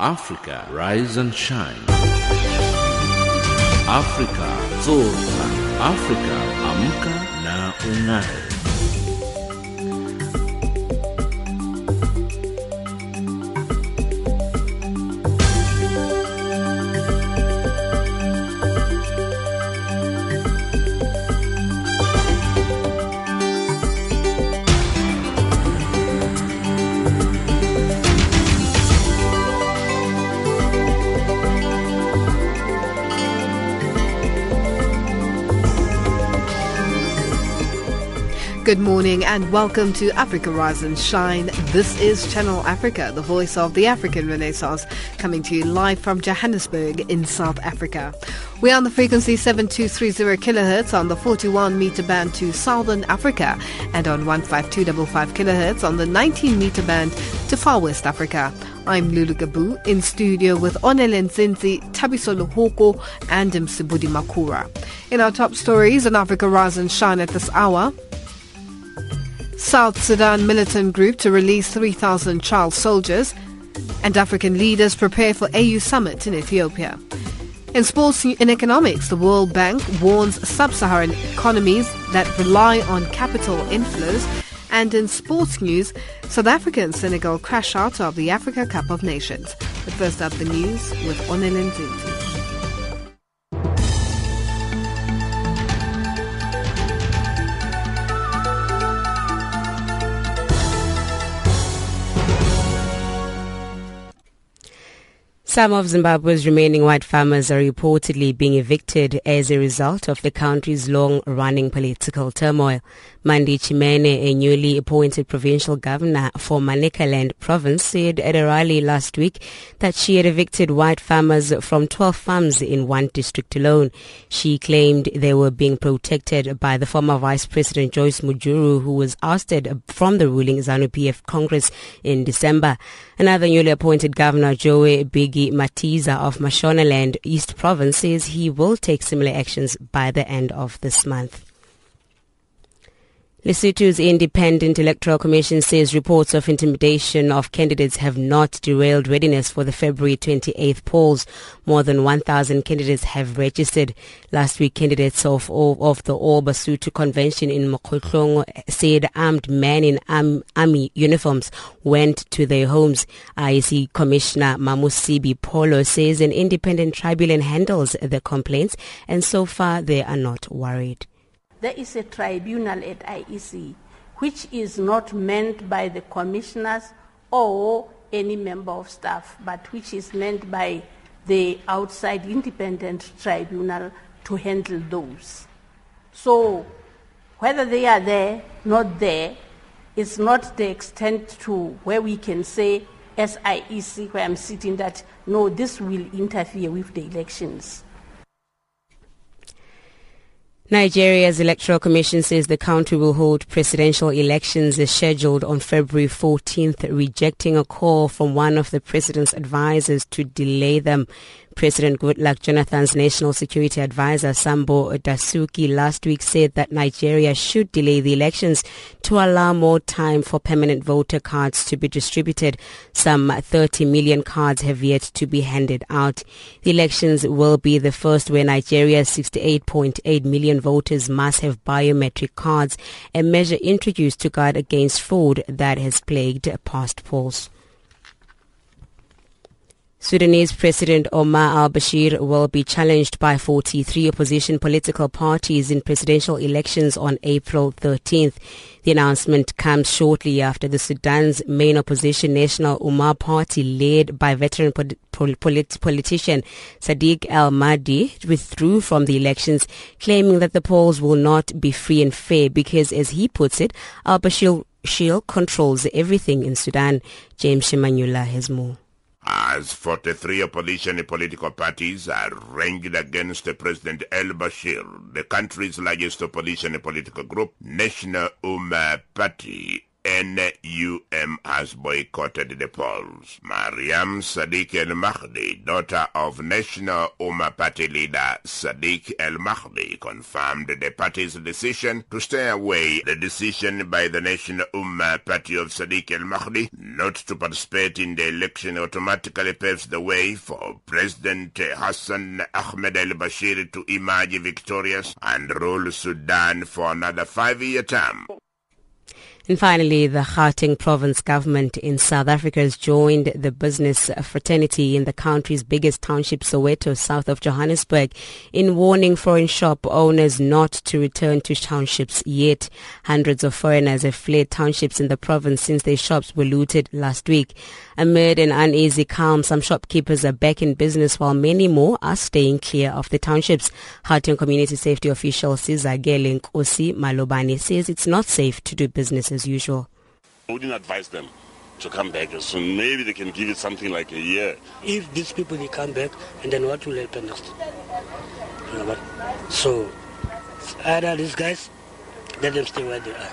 Africa Rise and Shine. Africa Zorka. Africa Amka na Ung'are. Good morning and welcome to Africa Rise and Shine. This is Channel Africa, the voice of the African Renaissance, coming to you live from Johannesburg in South Africa. We are on the frequency 7230 kilohertz on the 41 meter band to Southern Africa and on 15255 kilohertz on the 19 meter band to Far West Africa. I'm Lulu Gabu in studio with Onele Nzinzi, Tabiso Luhoko and Msibudi Makura. In our top stories on Africa Rise and Shine at this hour, South Sudan militant group to release 3,000 child soldiers, and African leaders prepare for AU summit in Ethiopia. In sports and economics, the World Bank warns sub-Saharan economies that rely on capital inflows. And in sports news, South Africa and Senegal crash out of the Africa Cup of Nations. But first up, the news with Onelin. Some of Zimbabwe's remaining white farmers are reportedly being evicted as a result of the country's long-running political turmoil. Mandi Chimene, a newly appointed provincial governor for Manicaland province, said at a rally last week that she had evicted white farmers from 12 farms in one district alone. She claimed they were being protected by the former Vice President Joyce Mujuru, who was ousted from the ruling ZANU-PF Congress in December. Another newly appointed governor, Joel Biggie Matiza of Mashonaland East Province, says he will take similar actions by the end of this month. Lesotho's Independent Electoral Commission says reports of intimidation of candidates have not derailed readiness for the February 28th polls. More than 1,000 candidates have registered. Last week, candidates of, of the All Basotho Convention in Mokhotlong said armed men in army uniforms went to their homes. IEC Commissioner Mamusibi Polo says an independent tribunal handles the complaints and so far they are not worried there is a tribunal at IEC which is not meant by the commissioners or any member of staff, but which is meant by the outside independent tribunal to handle those. So whether they are there, not there, is not the extent to where we can say, as IEC, where I'm sitting, that no, this will interfere with the elections. Nigeria's Electoral Commission says the country will hold presidential elections as scheduled on February 14th, rejecting a call from one of the president's advisors to delay them. President Goodluck Jonathan's National Security Advisor Sambo Dasuki last week said that Nigeria should delay the elections to allow more time for permanent voter cards to be distributed. Some 30 million cards have yet to be handed out. The elections will be the first where Nigeria's 68.8 million voters must have biometric cards, a measure introduced to guard against fraud that has plagued past polls. Sudanese President Omar al-Bashir will be challenged by 43 opposition political parties in presidential elections on April 13th. The announcement comes shortly after the Sudan's main opposition National Umma Party led by veteran polit- politician Sadiq al-Mahdi withdrew from the elections claiming that the polls will not be free and fair because as he puts it, al-Bashir controls everything in Sudan. James Shimanyula has more as 43 opposition political parties are ranged against President el-Bashir, the country's largest opposition political group, National Umma Party, NUM has boycotted the polls. Mariam Sadiq El Mahdi, daughter of National Umma Party leader Sadiq El Mahdi, confirmed the party's decision to stay away. The decision by the National Umma Party of Sadiq El Mahdi not to participate in the election automatically paves the way for President Hassan Ahmed El Bashir to emerge victorious and rule Sudan for another five-year term. And finally, the Gauteng province government in South Africa has joined the business fraternity in the country's biggest township, Soweto, south of Johannesburg, in warning foreign shop owners not to return to townships yet. Hundreds of foreigners have fled townships in the province since their shops were looted last week. Amid an uneasy calm, some shopkeepers are back in business while many more are staying clear of the townships. Gauteng community safety official Cesar Sizakele Nkosi Malobane says it's not safe to do business as usual. I wouldn't advise them to come back. So maybe they can give it something like a year. If these people they come back, and then what will happen next? You know what? So either these guys, let them stay where they are.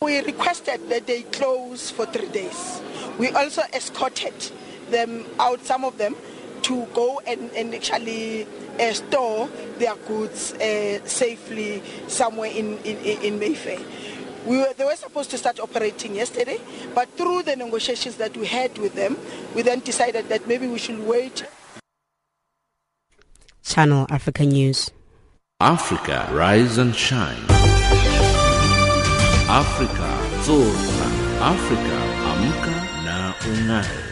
We requested that they close for three days. We also escorted them out, some of them, to go and, and actually uh, store their goods uh, safely somewhere in, in, in Mayfair. We were, they were supposed to start operating yesterday, but through the negotiations that we had with them, we then decided that maybe we should wait. Channel Africa News. Africa, rise and shine. Africa, zorka. Africa, amka na ungae.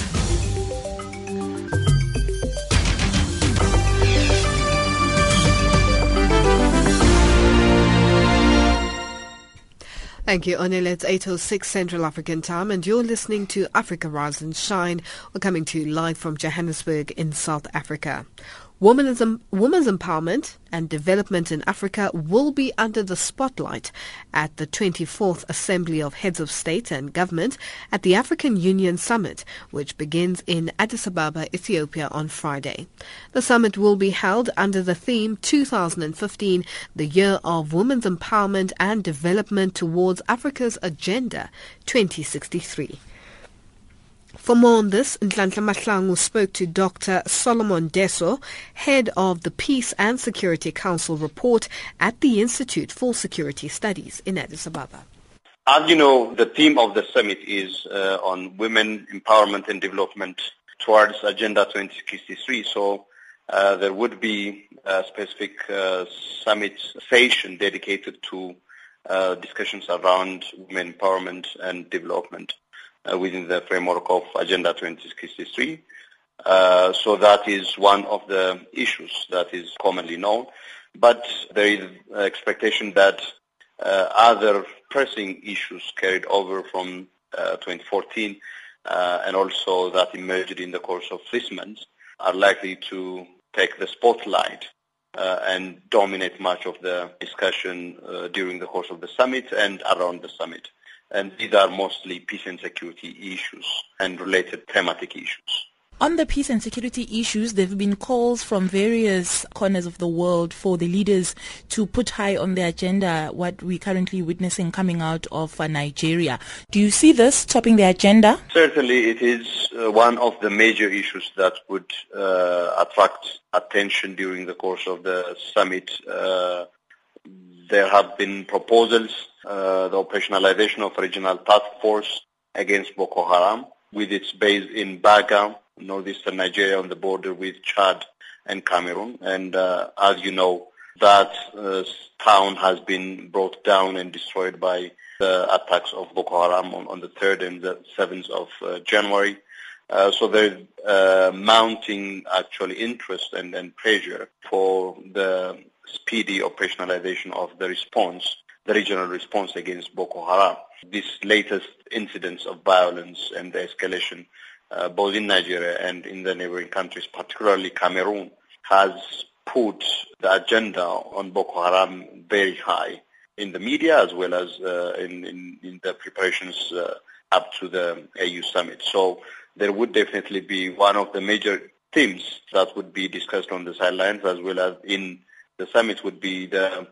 Thank you, Onel. It's 8.06 Central African Time and you're listening to Africa Rise and Shine. We're coming to you live from Johannesburg in South Africa. Women's, women's empowerment and development in Africa will be under the spotlight at the 24th Assembly of Heads of State and Government at the African Union Summit, which begins in Addis Ababa, Ethiopia on Friday. The summit will be held under the theme 2015, the Year of Women's Empowerment and Development towards Africa's Agenda 2063. For more on this, Nhlanhla Mahlangu spoke to Dr. Solomon Dersso, head of the Peace and Security Council report at the Institute for Security Studies in Addis Ababa. As you know, the theme of the summit is uh, on women empowerment and development towards Agenda 2063. So uh, there would be a specific uh, summit session dedicated to uh, discussions around women empowerment and development within the framework of Agenda 2063. Uh, so that is one of the issues that is commonly known. But there is expectation that uh, other pressing issues carried over from uh, 2014 uh, and also that emerged in the course of this month are likely to take the spotlight uh, and dominate much of the discussion uh, during the course of the summit and around the summit and these are mostly peace and security issues and related thematic issues. On the peace and security issues, there have been calls from various corners of the world for the leaders to put high on the agenda what we're currently witnessing coming out of uh, Nigeria. Do you see this topping the agenda? Certainly, it is uh, one of the major issues that would uh, attract attention during the course of the summit. Uh, there have been proposals uh, the operationalization of regional task force against Boko Haram with its base in Baga, northeastern Nigeria on the border with Chad and Cameroon. And uh, as you know, that uh, town has been brought down and destroyed by the attacks of Boko Haram on, on the 3rd and the 7th of uh, January. Uh, so there's uh, mounting actually interest and, and pressure for the speedy operationalization of the response the regional response against Boko Haram. These latest incidents of violence and the escalation, uh, both in Nigeria and in the neighboring countries, particularly Cameroon, has put the agenda on Boko Haram very high in the media as well as uh, in, in, in, the preparations uh, up to the AU summit. So there would definitely be one of the major themes that would be discussed on the sidelines as well as in the summit would be the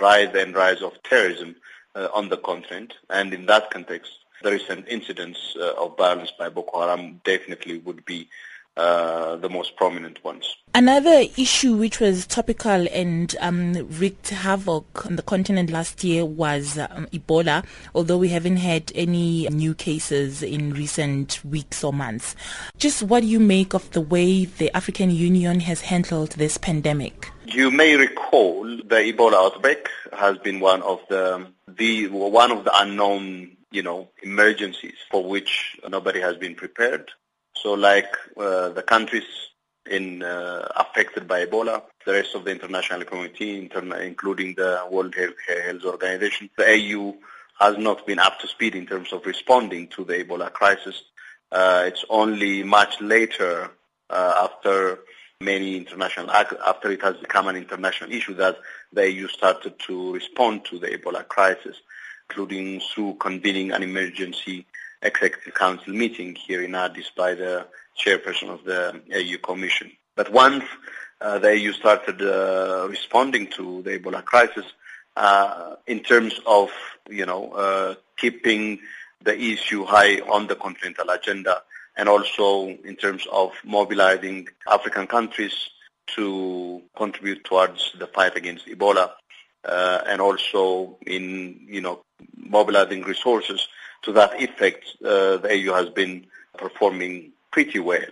rise and rise of terrorism uh, on the continent. And in that context, the recent incidents uh, of violence by Boko Haram definitely would be uh, the most prominent ones. Another issue which was topical and um, wreaked havoc on the continent last year was um, Ebola, although we haven't had any new cases in recent weeks or months. Just what do you make of the way the African Union has handled this pandemic? You may recall the Ebola outbreak has been one of the, the one of the unknown you know, emergencies for which nobody has been prepared. So like uh, the countries in uh, affected by Ebola, the rest of the international community, interna- including the World Health Organization, the AU has not been up to speed in terms of responding to the Ebola crisis. Uh, it's only much later, uh, after many international, after it has become an international issue, that the AU started to respond to the Ebola crisis, including through convening an emergency Executive Council meeting here in Addis by the chairperson of the AU Commission. But once uh, the AU started uh, responding to the Ebola crisis, uh, in terms of you know uh, keeping the issue high on the continental agenda, and also in terms of mobilizing African countries to contribute towards the fight against Ebola, uh, and also in you know mobilizing resources to that effect, uh, the AU has been performing pretty well.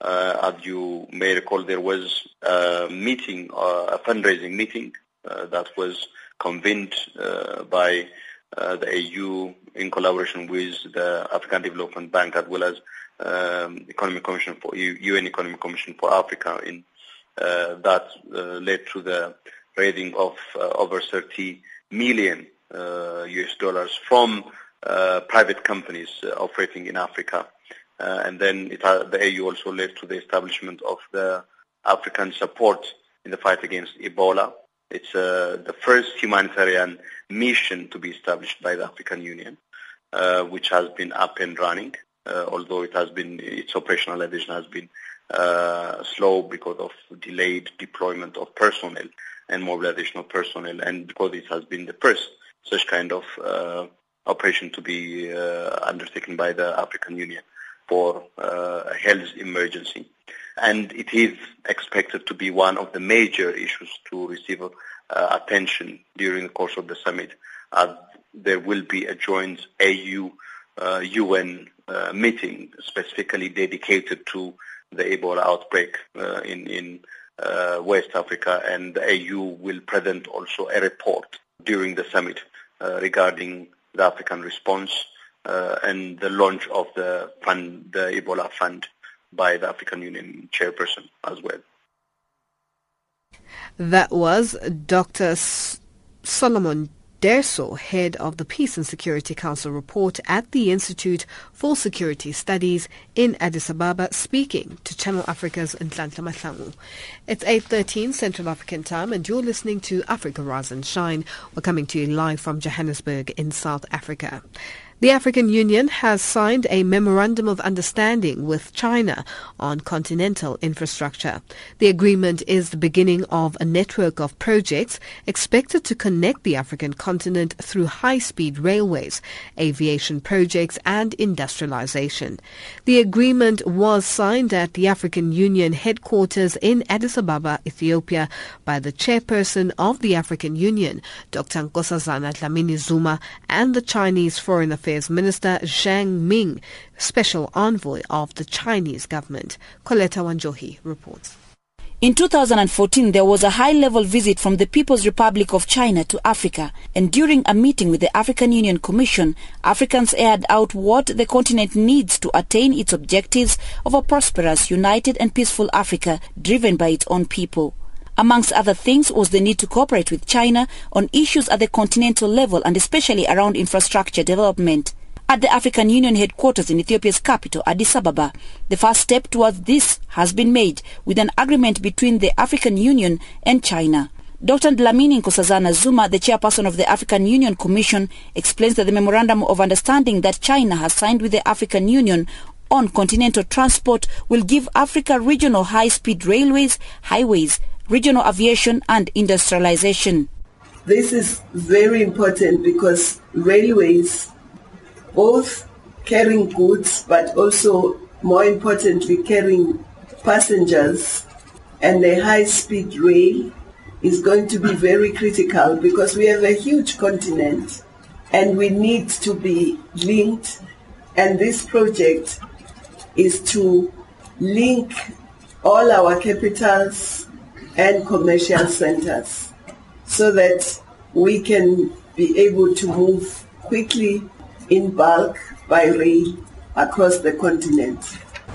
Uh, as you may recall, there was a meeting, uh, a fundraising meeting uh, that was convened uh, by uh, the AU in collaboration with the African Development Bank as well as um, Economic Commission for UN Economic Commission for Africa. In that led to the raising of over 30 million US dollars from uh, private companies uh, operating in Africa. Uh, and then it, the AU also led to the establishment of the African support in the fight against Ebola. It's the first humanitarian mission to be established by the African Union, which has been up and running, although it has been its operationalization has been uh, slow because of delayed deployment of personnel and mobilization of personnel, and because it has been the first such kind of uh, operation to be uh, undertaken by the African Union for uh, a health emergency. And it is expected to be one of the major issues to receive uh, attention during the course of the summit. as there will be a joint AU UN meeting specifically dedicated to the Ebola outbreak uh, in, in uh, West Africa, and the AU will present also a report during the summit uh, regarding the African response uh, and the launch of the fund, the Ebola fund by the African Union chairperson as well. That was Dr. Solomon Dersso, head of the Peace and Security Council report at the Institute for Security Studies in Addis Ababa, speaking to Channel Africa's Nhlanhla Mahlangu. It's 8.13 Central African Time and you're listening to Africa Rise and Shine. We're coming to you live from Johannesburg in South Africa. The African Union has signed a memorandum of understanding with China on continental infrastructure. The agreement is the beginning of a network of projects expected to connect the African continent through high-speed railways, aviation projects and industrialization. The agreement was signed at the African Union headquarters in Addis Ababa, Ethiopia by the chairperson of the African Union, Dr. Nkosazana Dlamini Zuma, and the Chinese Foreign Affairs Affairs Minister Zhang Ming, special envoy of the Chinese government. Coletta Wanjohi reports. In 2014, there was a high-level visit from the People's Republic of China to Africa, and during a meeting with the African Union Commission, Africans aired out what the continent needs to attain its objectives of a prosperous, united and peaceful Africa driven by its own people. Amongst other things was the need to cooperate with China on issues at the continental level and especially around infrastructure development. At the African Union headquarters in Ethiopia's capital, Addis Ababa, the first step towards this has been made with an agreement between the African Union and China. Dr. Dlamini Nkosazana Zuma, the chairperson of the African Union Commission, explains that the memorandum of understanding that China has signed with the African Union on continental transport will give Africa regional high-speed railways, highways, regional aviation and industrialization. This is very important because railways, both carrying goods but also more importantly carrying passengers and the high speed rail is going to be very critical because we have a huge continent and we need to be linked and this project is to link all our capitals and commercial centers so that we can be able to move quickly in bulk by rail across the continent.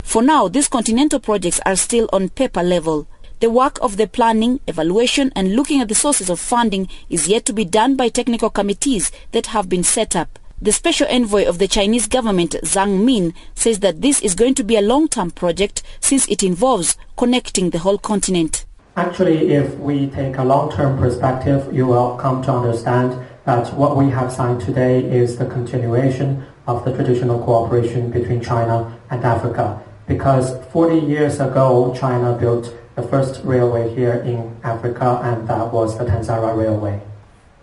For now, these continental projects are still on paper level. The work of the planning, evaluation and looking at the sources of funding is yet to be done by technical committees that have been set up. The special envoy of the Chinese government, Zhang Ming, says that this is going to be a long-term project since it involves connecting the whole continent. Actually, if we take a long-term perspective, you will come to understand that what we have signed today is the continuation of the traditional cooperation between China and Africa. Because 40 years ago, China built the first railway here in Africa, and that was the Tanzara Railway.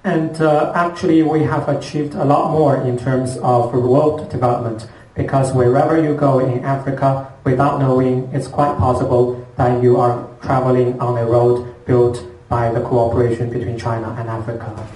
And uh, actually, we have achieved a lot more in terms of road development because wherever you go in Africa, without knowing, it's quite possible that you are traveling on a road built by the cooperation between China and Africa.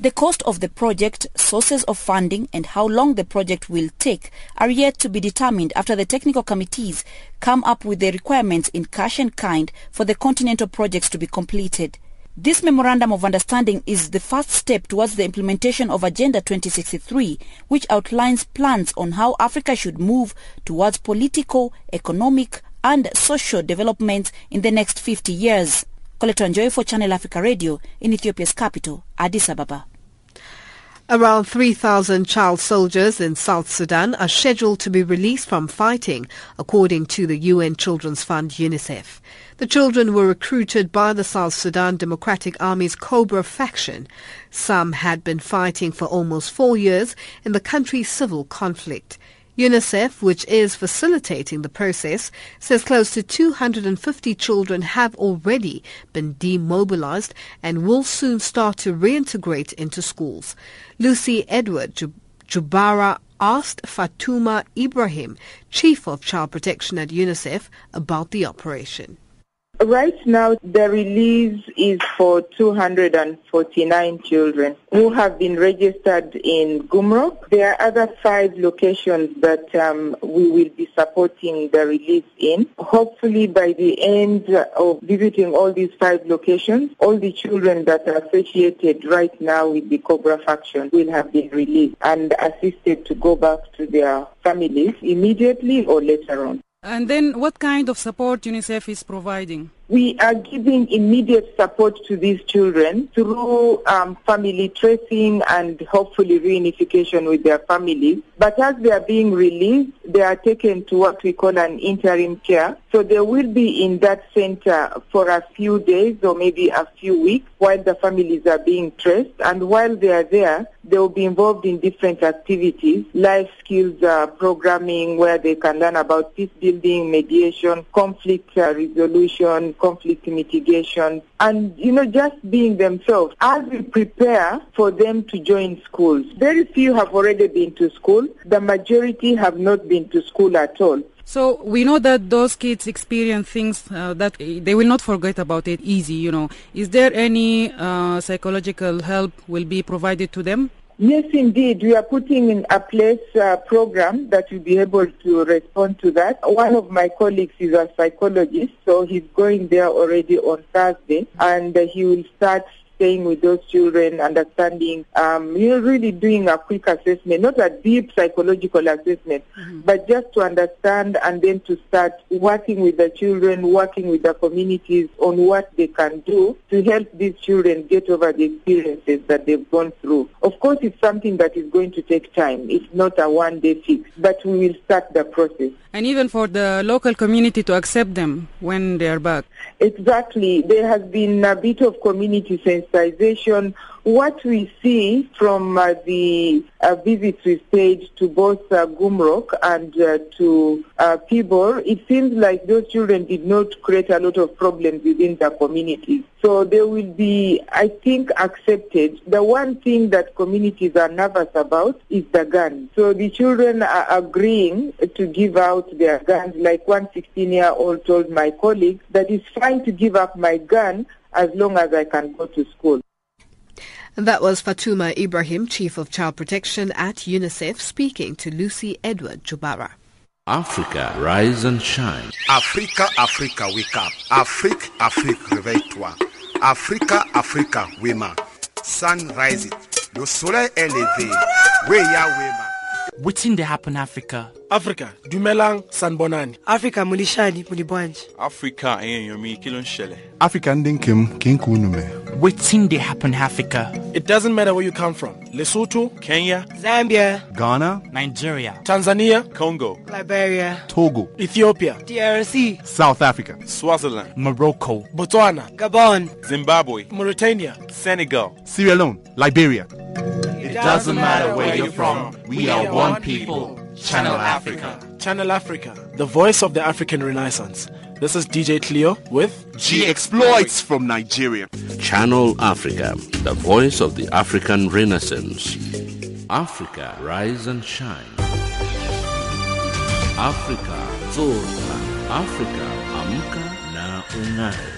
The cost of the project, sources of funding and how long the project will take are yet to be determined after the technical committees come up with the requirements in cash and kind for the continental projects to be completed. This Memorandum of Understanding is the first step towards the implementation of Agenda 2063, which outlines plans on how Africa should move towards political, economic and social development in the next 50 years. Coletta Wanjohi for Channel Africa Radio in Ethiopia's capital, Addis Ababa. Around 3,000 child soldiers in South Sudan are scheduled to be released from fighting, according to the UN Children's Fund UNICEF. The children were recruited by the South Sudan Democratic Army's Cobra faction. Some had been fighting for almost four years in the country's civil conflict. UNICEF, which is facilitating the process, says close to 250 children have already been demobilized and will soon start to reintegrate into schools. Lucy Edward Jubara asked Fatuma Ibrahim, Chief of Child Protection at UNICEF, about the operation. Right now, the release is for 249 children who have been registered in Gumuruk. There are other five locations that um, we will be supporting the release in. Hopefully, by the end of visiting all these five locations, all the children that are associated right now with the Cobra faction will have been released and assisted to go back to their families immediately or later on. And then what kind of support UNICEF is providing? We are giving immediate support to these children through um, family tracing and hopefully reunification with their families. But as they are being released, they are taken to what we call an interim care. So they will be in that center for a few days or maybe a few weeks while the families are being traced. And while they are there, they will be involved in different activities, life skills uh, programming where they can learn about peace building, mediation, conflict uh, resolution, conflict mitigation, and, you know, just being themselves as we prepare for them to join schools. Very few have already been to school. The majority have not been to school at all. So we know that those kids experience things uh, that they will not forget about it easy, you know. Is there any uh, psychological help will be provided to them? Yes, indeed. We are putting in a place uh, program that will be able to respond to that. One of my colleagues is a psychologist, so he's going there already on Thursday, and uh, he will start staying with those children, understanding, um, you know, really doing a quick assessment, not a deep psychological assessment, mm-hmm. but just to understand and then to start working with the children, working with the communities on what they can do to help these children get over the experiences that they've gone through. Of course, it's something that is going to take time. It's not a one-day fix, but we will start the process. And even for the local community to accept them when they are back. Exactly. There has been a bit of community sense sensitization. What we see from uh, the uh, visits we've paid to both uh, Gumuruk and uh, to uh, Pibor, it seems like those children did not create a lot of problems within the communities. So they will be, I think, accepted. The one thing that communities are nervous about is the gun. So the children are agreeing to give out their guns. Like one 16-year-old told my colleague that it's fine to give up my gun as long as I can go to school. That was Fatuma Ibrahim, Chief of Child Protection at UNICEF, speaking to Lucy Edward Jubara. Africa, rise and shine. Africa, Africa, wake up. Afrique, Afrique, réveille-toi. Africa, Africa, wema. Sun rising. Le soleil est levé. Weya wema. Wetin dey happen Africa? Africa, dumelang sanbonani. Africa mulishani mulibwanji. Africa eh, enyomi kí ló ń ṣẹlẹ̀? Africa ndị nke m ka nke unu mee. Wetin dey happen Africa? It doesn't matter where you come from. Lesotho, Kenya, Zambia, Ghana, Nigeria, Tanzania, Congo, Liberia, Togo, Ethiopia, DRC, South Africa, Swaziland, Morocco, Botswana, Gabon, Zimbabwe, Mauritania, Senegal, Sierra Leone, Liberia. It doesn't matter where you're from. We are one people. Channel Africa. Channel Africa, the voice of the African Renaissance. This is DJ Cleo with G Exploits from Nigeria. Channel Africa, the voice of the African Renaissance. Africa, rise and shine. Africa, zorka. Africa, amka na ungae.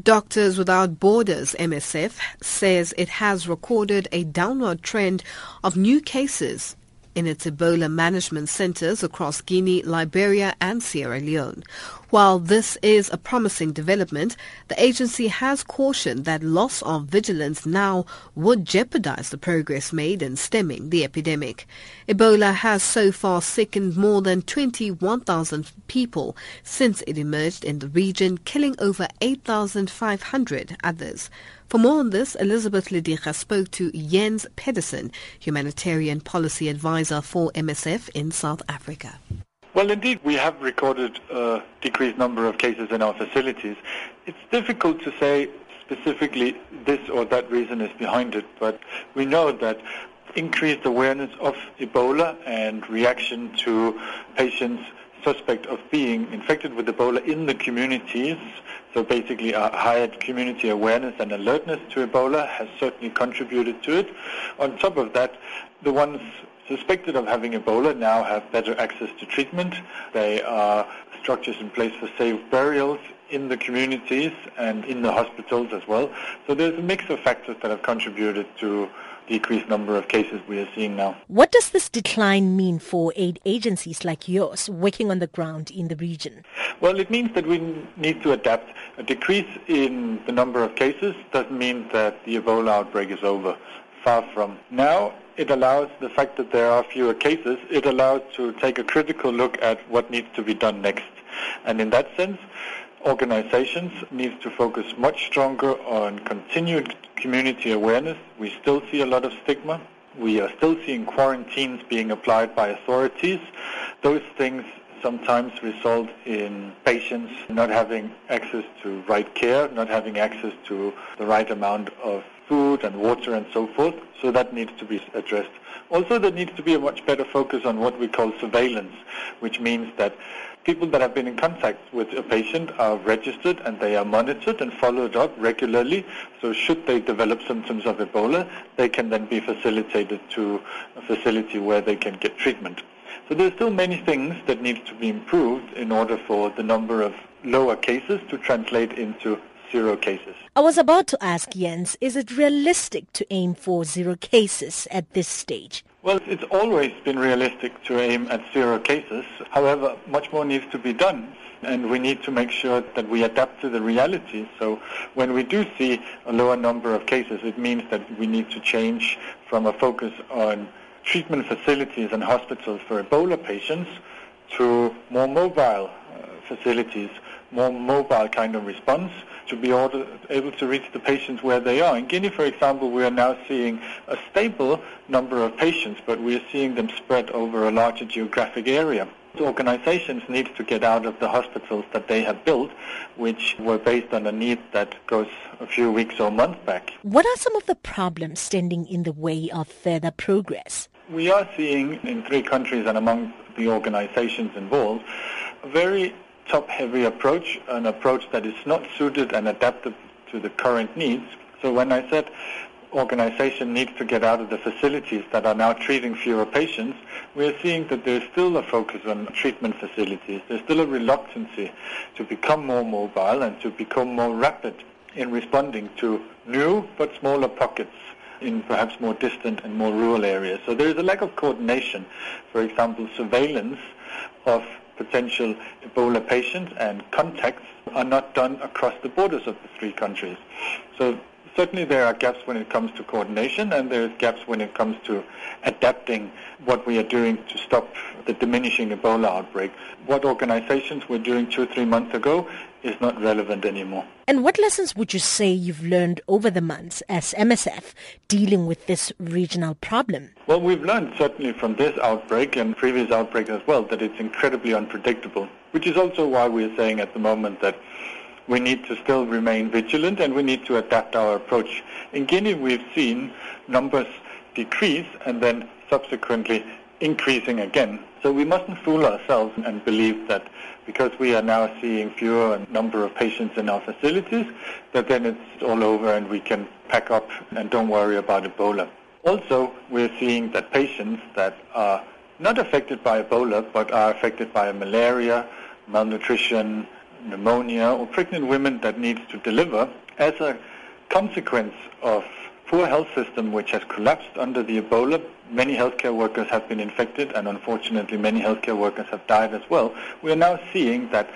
Doctors Without Borders, MSF, says it has recorded a downward trend of new cases in its Ebola management centers across Guinea, Liberia and Sierra Leone. While this is a promising development, the agency has cautioned that loss of vigilance now would jeopardize the progress made in stemming the epidemic. Ebola has so far sickened more than 21,000 people since it emerged in the region, killing over 8,500 others. For more on this, Elizabeth Lidija spoke to Jens Pedersen, humanitarian policy advisor for MSF in South Africa. Well, indeed, we have recorded a decreased number of cases in our facilities. It's difficult to say specifically this or that reason is behind it, but we know that increased awareness of Ebola and reaction to patients suspect of being infected with Ebola in the communities, so basically a higher community awareness and alertness to Ebola has certainly contributed to it. On top of that, the ones suspected of having Ebola now have better access to treatment. There are structures in place for safe burials in the communities and in the hospitals as well. So there's a mix of factors that have contributed to decreased number of cases we are seeing now. What does this decline mean for aid agencies like yours working on the ground in the region? Well, it means that we need to adapt. A decrease in the number of cases doesn't mean that the Ebola outbreak is over. Far from. Now, it allows the fact that there are fewer cases, it allows to take a critical look at what needs to be done next. And in that sense, organizations need to focus much stronger on continued community awareness. We still see a lot of stigma. We are still seeing quarantines being applied by authorities. Those things sometimes result in patients not having access to right care, not having access to the right amount of food and water and so forth. So that needs to be addressed. Also, there needs to be a much better focus on what we call surveillance, which means that people that have been in contact with a patient are registered and they are monitored and followed up regularly. So should they develop symptoms of Ebola, they can then be facilitated to a facility where they can get treatment. So there's still many things that need to be improved in order for the number of lower cases to translate into zero cases. I was about to ask Jens, is it realistic to aim for zero cases at this stage? Well, it's always been realistic to aim at zero cases. However, much more needs to be done. And we need to make sure that we adapt to the reality. So when we do see a lower number of cases, it means that we need to change from a focus on treatment facilities and hospitals for Ebola patients to more mobile uh, facilities, more mobile kind of response to be order, able to reach the patients where they are. In Guinea, for example, we are now seeing a stable number of patients, but we are seeing them spread over a larger geographic area. Organizations need to get out of the hospitals that they have built, which were based on a need that goes a few weeks or months back. What are some of the problems standing in the way of further progress? We are seeing in three countries and among the organizations involved very top-heavy approach, an approach that is not suited and adapted to the current needs. So when I said organization needs to get out of the facilities that are now treating fewer patients, we are seeing that there's still a focus on treatment facilities. There's still a reluctance to become more mobile and to become more rapid in responding to new but smaller pockets in perhaps more distant and more rural areas. So there is a lack of coordination. For example, surveillance of potential Ebola patients and contacts are not done across the borders of the three countries. So certainly there are gaps when it comes to coordination and there's gaps when it comes to adapting what we are doing to stop the diminishing Ebola outbreak. What organizations were doing two, three months ago is not relevant anymore. And what lessons would you say you've learned over the months as MSF dealing with this regional problem? Well, we've learned certainly from this outbreak and previous outbreaks as well that it's incredibly unpredictable, which is also why we're saying at the moment that we need to still remain vigilant and we need to adapt our approach. In Guinea, we've seen numbers decrease and then subsequently increasing again. So we mustn't fool ourselves and believe that because we are now seeing fewer number of patients in our facilities, that then it's all over and we can pack up and don't worry about Ebola. Also, we're seeing that patients that are not affected by Ebola but are affected by malaria, malnutrition, pneumonia or pregnant women that needs to deliver as a consequence of poor health system which has collapsed under the Ebola. Many healthcare workers have been infected and unfortunately many healthcare workers have died as well. We are now seeing that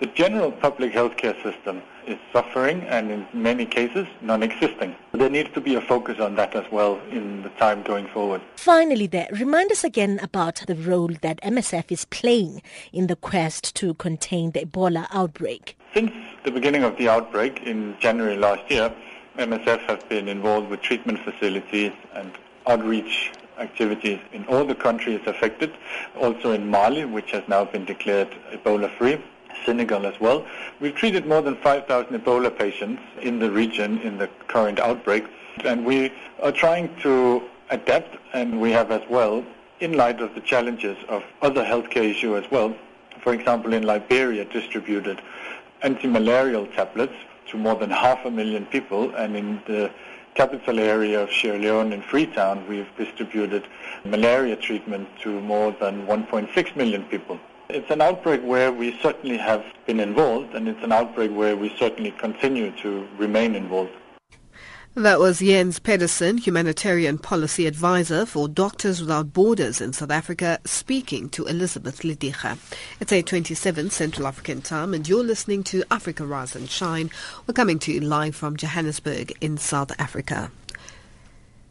the general public healthcare system is suffering and in many cases non-existing. There needs to be a focus on that as well in the time going forward. Finally there, remind us again about the role that MSF is playing in the quest to contain the Ebola outbreak. Since the beginning of the outbreak in January last year, MSF has been involved with treatment facilities and outreach activities in all the countries affected, also in Mali, which has now been declared Ebola-free. Senegal as well. We've treated more than 5,000 Ebola patients in the region in the current outbreak, and we are trying to adapt, and we have as well, in light of the challenges of other healthcare issues as well. For example, in Liberia, distributed anti-malarial tablets to more than half a million people, and in the capital area of Sierra Leone in Freetown, we've distributed malaria treatment to more than 1.6 million people. It's an outbreak where we certainly have been involved, and it's an outbreak where we certainly continue to remain involved. That was Jens Pedersen, Humanitarian Policy Advisor for Doctors Without Borders in South Africa, speaking to Elizabeth Lidicha. It's 8.27 Central African Time and you're listening to Africa Rise and Shine. We're coming to you live from Johannesburg in South Africa.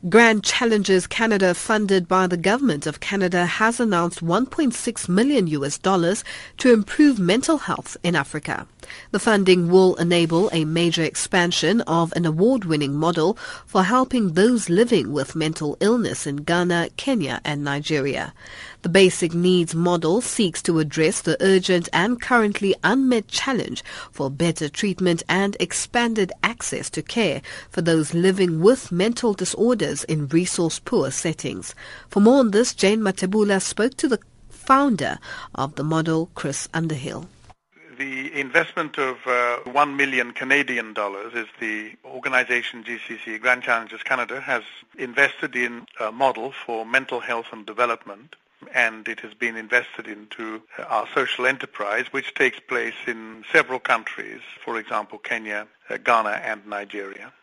Grand Challenges Canada, funded by the government of Canada, has announced 1.6 million US dollars to improve mental health in Africa. The funding will enable a major expansion of an award-winning model for helping those living with mental illness in Ghana, Kenya, and Nigeria. The basic needs model seeks to address the urgent and currently unmet challenge for better treatment and expanded access to care for those living with mental disorders in resource-poor settings. For more on this, Jane Matebula spoke to the founder of the model, Chris Underhill the investment of uh, 1 million Canadian dollars is the organization GCC, Grand Challenges Canada, has invested in a model for mental health and development and it has been invested into our social enterprise, which takes place in several countries, for example, Kenya, uh, Ghana, and Nigeria.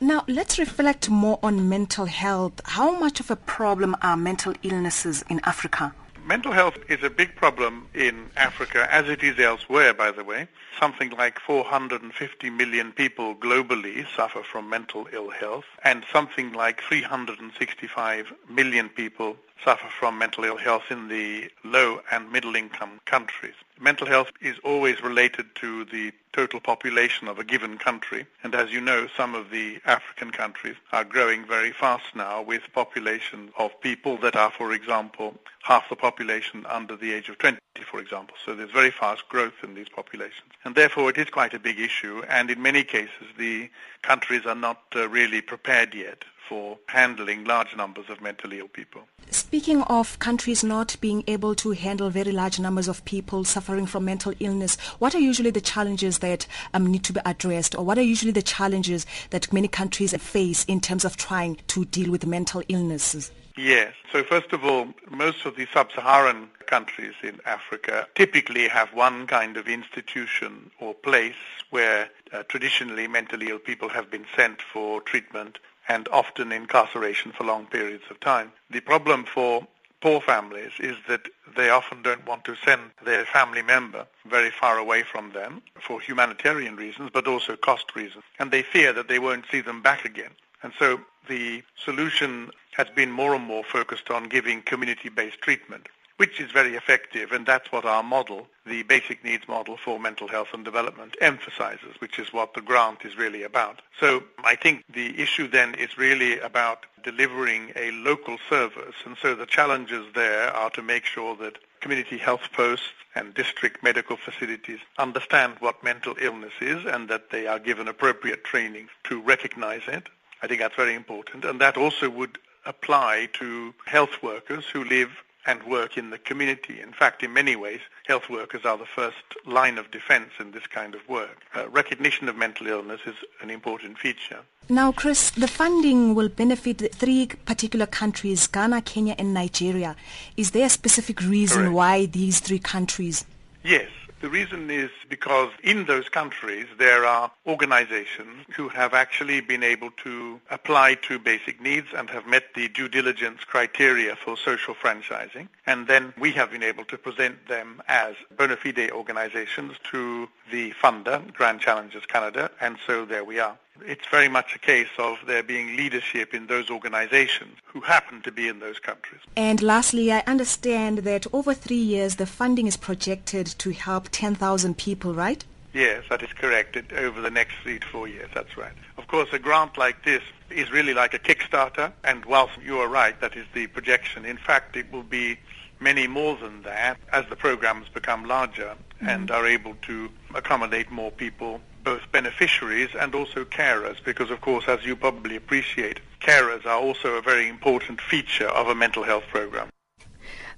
Now, let's reflect more on mental health. How much of a problem are mental illnesses in Africa? Mental health is a big problem in Africa, as it is elsewhere, by the way. Something like 450 million people globally suffer from mental ill health, and something like 365 million people suffer from mental ill health in the low and middle income countries. Mental health is always related to the total population of a given country. And as you know, some of the African countries are growing very fast now with population of people that are, for example, half the population under the age of 20, for example. So there's very fast growth in these populations. And therefore it is quite a big issue. And in many cases, the countries are not uh, really prepared yet for handling large numbers of mentally ill people. Speaking of countries not being able to handle very large numbers of people suffering from mental illness, what are usually the challenges that um, need to be addressed, or what are usually the challenges that many countries face in terms of trying to deal with mental illnesses? Yes. So first of all, most of the sub-Saharan countries in Africa typically have one kind of institution or place where uh, traditionally mentally ill people have been sent for treatment and often incarceration for long periods of time. The problem for poor families is that they often don't want to send their family member very far away from them for humanitarian reasons, but also cost reasons. And they fear that they won't see them back again. And so the solution has been more and more focused on giving community-based treatment which is very effective, and that's what our model, the basic needs model for mental health and development, emphasizes, which is what the grant is really about. So I think the issue then is really about delivering a local service, and so the challenges there are to make sure that community health posts and district medical facilities understand what mental illness is and that they are given appropriate training to recognize it. I think that's very important, and that also would apply to health workers who live and work in the community. In fact, in many ways, health workers are the first line of defense in this kind of work. Uh, recognition of mental illness is an important feature. Now, Chris, the funding will benefit three particular countries, Ghana, Kenya, and Nigeria. Is there a specific reason Correct. why these three countries? Yes. The reason is because in those countries there are organizations who have actually been able to apply to basic needs and have met the due diligence criteria for social franchising. And then we have been able to present them as bona fide organizations to the funder, Grand Challenges Canada, and so there we are. It's very much a case of there being leadership in those organizations who happen to be in those countries. And lastly, I understand that over three years the funding is projected to help 10,000 people, right? Yes, that is correct. It, over the next three to four years, that's right. Of course, a grant like this is really like a Kickstarter, and whilst you are right, that is the projection. In fact, it will be many more than that as the programs become larger and mm-hmm. are able to accommodate more people, both beneficiaries and also carers, because of course, as you probably appreciate, carers are also a very important feature of a mental health program.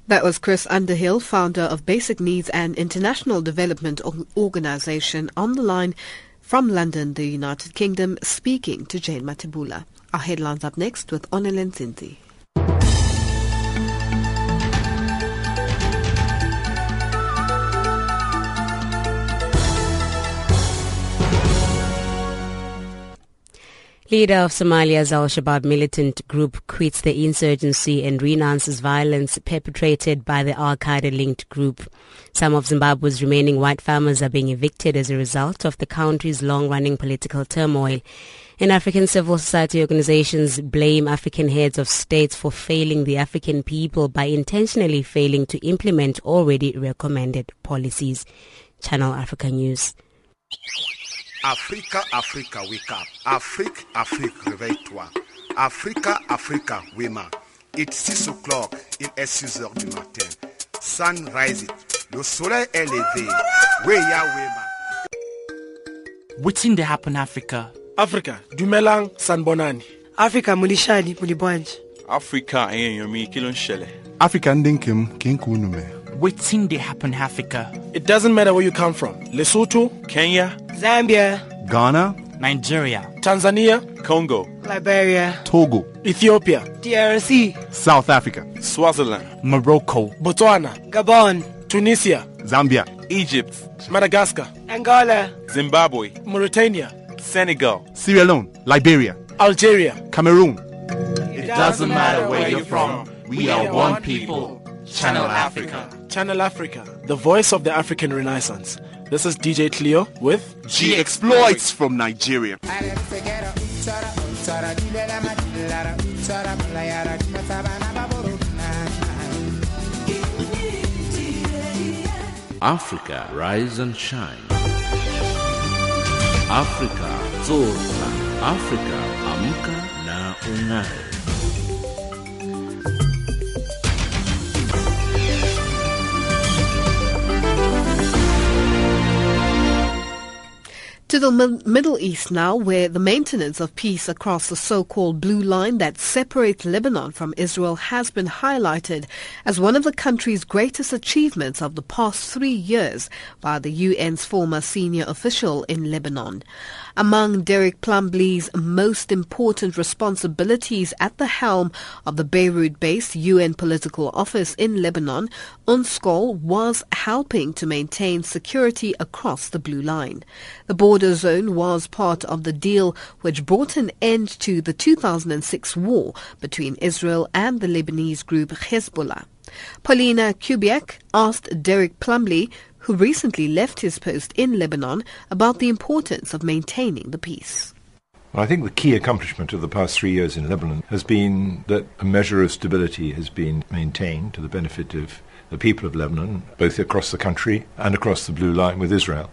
That was Chris Underhill, founder of Basic Needs and International Development Organization, on the line from London, the United Kingdom, speaking to Jane Matibula. Our headlines up next with Onelen Sinti. Leader of Somalia's Al-Shabaab militant group quits the insurgency and renounces violence perpetrated by the Al-Qaeda-linked group. Some of Zimbabwe's remaining white farmers are being evicted as a result of the country's long-running political turmoil. And African civil society organizations blame African heads of states for failing the African people by intentionally failing to implement already recommended policies. Channel Africa News. Africa, Africa, wake up. Afrique, Afrique, réveille-toi. Africa, Africa, Wema. It's 6 o'clock, il est 6 heures du matin. Sun rises. Le soleil est levé. Weya Wema. in the happen Africa? Africa, dumelang sanbonani. Africa mulishani mulibwanji. Africa ẹ̀yin èèyàn mi kí ló ń ṣẹlẹ̀? Africa ndị nke m ka nke unu mee. Wetin dey happen Africa? It doesn't matter where you come from. Lesotho, Kenya, Zambia, Ghana, Nigeria, Tanzania, Congo, Liberia, Togo, Ethiopia, DRC, South Africa, Swaziland, Morocco, Botswana, Gabon, Tunisia, Zambia, Egypt, Madagascar, Angola, Zimbabwe, Mauritania, Senegal. Sierra Leone, Liberia, Algeria. Cameroon. It doesn't matter where you're from. We are one people. Channel Africa. Channel Africa, the voice of the African Renaissance. This is DJ Cleo with G Exploits from Nigeria. Africa, rise and shine. Africa, zora. Africa, amuka na una. To the Mid- Middle East now, where the maintenance of peace across the so-called blue line that separates Lebanon from Israel has been highlighted as one of the country's greatest achievements of the past three years by the UN's former senior official in Lebanon. Among Derek Plumbly's most important responsibilities at the helm of the Beirut-based UN political office in Lebanon, UNSCOL was helping to maintain security across the blue line. The border zone was part of the deal which brought an end to the 2006 war between Israel and the Lebanese group Hezbollah. Paulina Kubiak asked Derek Plumbly, who recently left his post in Lebanon, about the importance of maintaining the peace. I think the key accomplishment of the past three years in Lebanon has been that a measure of stability has been maintained to the benefit of the people of Lebanon, both across the country and across the blue line with Israel.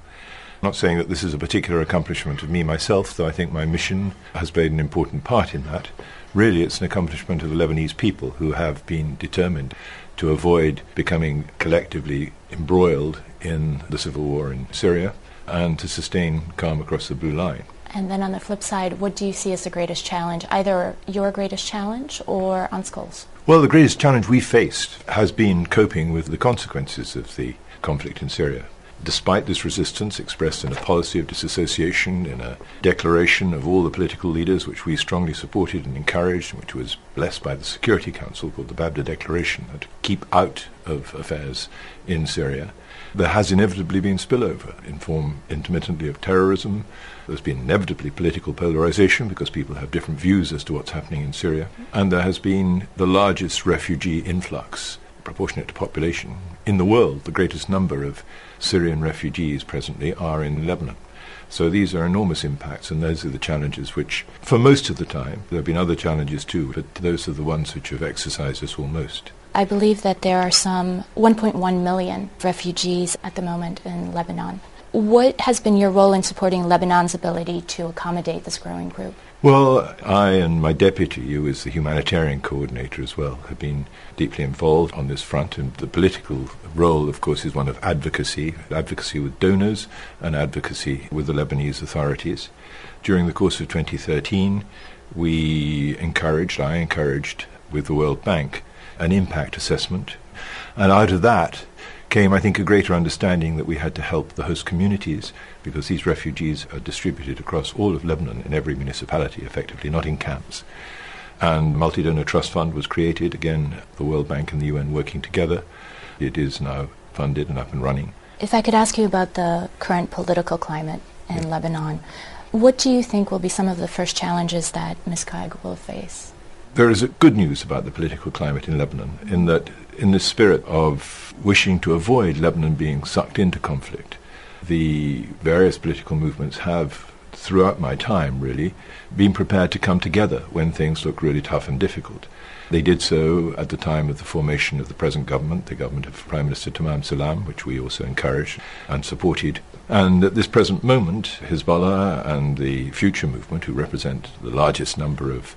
I'm not saying that this is a particular accomplishment of me myself, though I think my mission has played an important part in that. Really, it's an accomplishment of the Lebanese people who have been determined to avoid becoming collectively embroiled in the civil war in Syria and to sustain calm across the blue line. And then on the flip side, what do you see as the greatest challenge? Either your greatest challenge or UNSCOL's? Well, the greatest challenge we faced has been coping with the consequences of the conflict in Syria. Despite this resistance expressed in a policy of disassociation, in a declaration of all the political leaders, which we strongly supported and encouraged, which was blessed by the Security Council, called the Baabda Declaration, to keep out of affairs in Syria, there has inevitably been spillover in form intermittently of terrorism. There's been inevitably political polarization because people have different views as to what's happening in Syria. And there has been the largest refugee influx proportionate to population in the world. The greatest number of Syrian refugees presently are in Lebanon. So these are enormous impacts, and those are the challenges which, for most of the time, there have been other challenges too, but those are the ones which have exercised us all most. I believe that there are some 1.1 million refugees at the moment in Lebanon. What has been your role in supporting Lebanon's ability to accommodate this growing group? Well, I and my deputy, who is the humanitarian coordinator as well, have been deeply involved on this front. And the political role, of course, is one of advocacy advocacy with donors and advocacy with the Lebanese authorities. During the course of 2013, we encouraged, I encouraged, with the World Bank, an impact assessment. And out of that, came, I think, a greater understanding that we had to help the host communities because these refugees are distributed across all of Lebanon in every municipality, effectively, not in camps. And Multi-Donor Trust Fund was created, again, the World Bank and the UN working together. It is now funded and up and running. If I could ask you about the current political climate in yeah. Lebanon, what do you think will be some of the first challenges that Ms. Kaag will face? There is good news about the political climate in Lebanon, in that in the spirit of wishing to avoid Lebanon being sucked into conflict, the various political movements have, throughout my time really, been prepared to come together when things look really tough and difficult. They did so at the time of the formation of the present government, the government of Prime Minister Tamam Salam, which we also encouraged and supported. And at this present moment, Hezbollah and the Future Movement, who represent the largest number of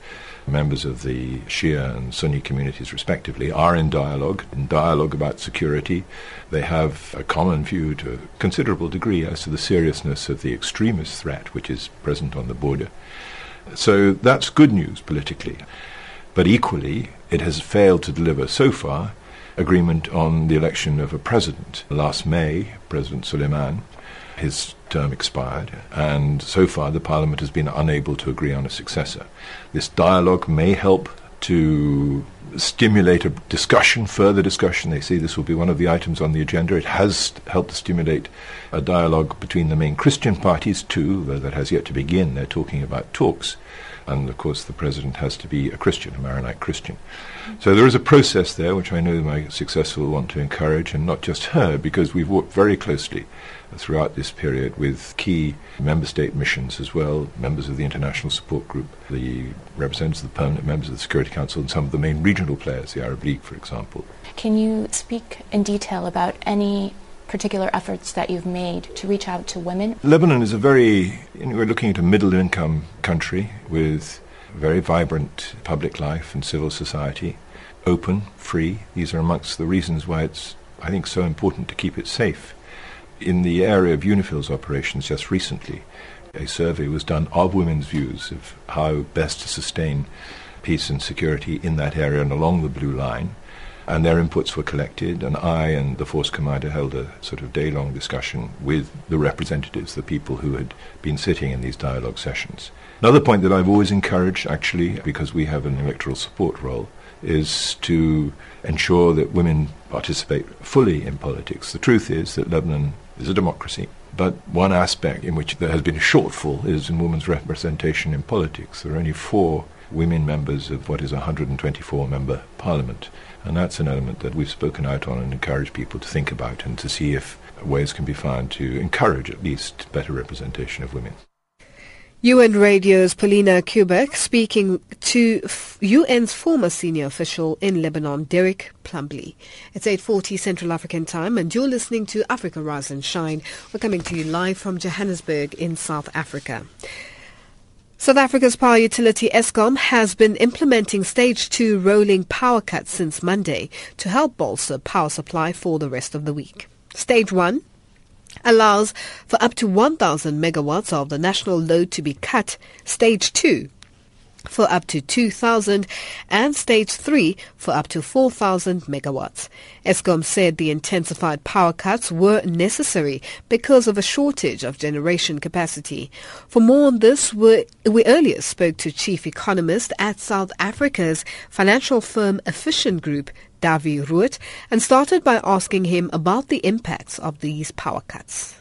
members of the Shia and Sunni communities respectively are in dialogue, in dialogue about security. They have a common view to a considerable degree as to the seriousness of the extremist threat which is present on the border. So that's good news politically. But equally, it has failed to deliver so far agreement on the election of a president. Last May, President Suleiman, his term expired, and so far the Parliament has been unable to agree on a successor. This dialogue may help to stimulate a discussion, further discussion. They say this will be one of the items on the agenda. It has helped to stimulate a dialogue between the main Christian parties too, though that has yet to begin. They're talking about talks. And of course, the president has to be a Christian, a Maronite Christian. So there is a process there which I know my successor will want to encourage, and not just her, because we've worked very closely throughout this period with key member state missions as well, members of the International Support Group, the representatives of the permanent members of the Security Council, and some of the main regional players, the Arab League, for example. Can you speak in detail about any particular efforts that you've made to reach out to women? Lebanon is a very, you know, we're looking at a middle income country with very vibrant public life and civil society, open, free. These are amongst the reasons why it's, I think, so important to keep it safe. In the area of UNIFIL's operations just recently, a survey was done of women's views of how best to sustain peace and security in that area and along the blue line and their inputs were collected, and I and the force commander held a sort of day-long discussion with the representatives, the people who had been sitting in these dialogue sessions. Another point that I've always encouraged, actually, because we have an electoral support role, is to ensure that women participate fully in politics. The truth is that Lebanon is a democracy, but one aspect in which there has been a shortfall is in women's representation in politics. There are only four women members of what is a 124 member parliament. And that's an element that we've spoken out on and encouraged people to think about and to see if ways can be found to encourage at least better representation of women. UN Radio's Paulina Kubiak speaking to UN's former senior official in Lebanon, Derek Plumbly. It's 8.40 Central African time and you're listening to Africa Rise and Shine. We're coming to you live from Johannesburg in South Africa. South Africa's power utility Eskom has been implementing stage two rolling power cuts since Monday to help bolster power supply for the rest of the week. Stage one allows for up to 1,000 megawatts of the national load to be cut. Stage two for up to 2,000 and stage 3 for up to 4,000 megawatts. Eskom said the intensified power cuts were necessary because of a shortage of generation capacity. For more on this, we earlier spoke to chief economist at South Africa's financial firm Efficient Group, Dawie Roodt, and started by asking him about the impacts of these power cuts.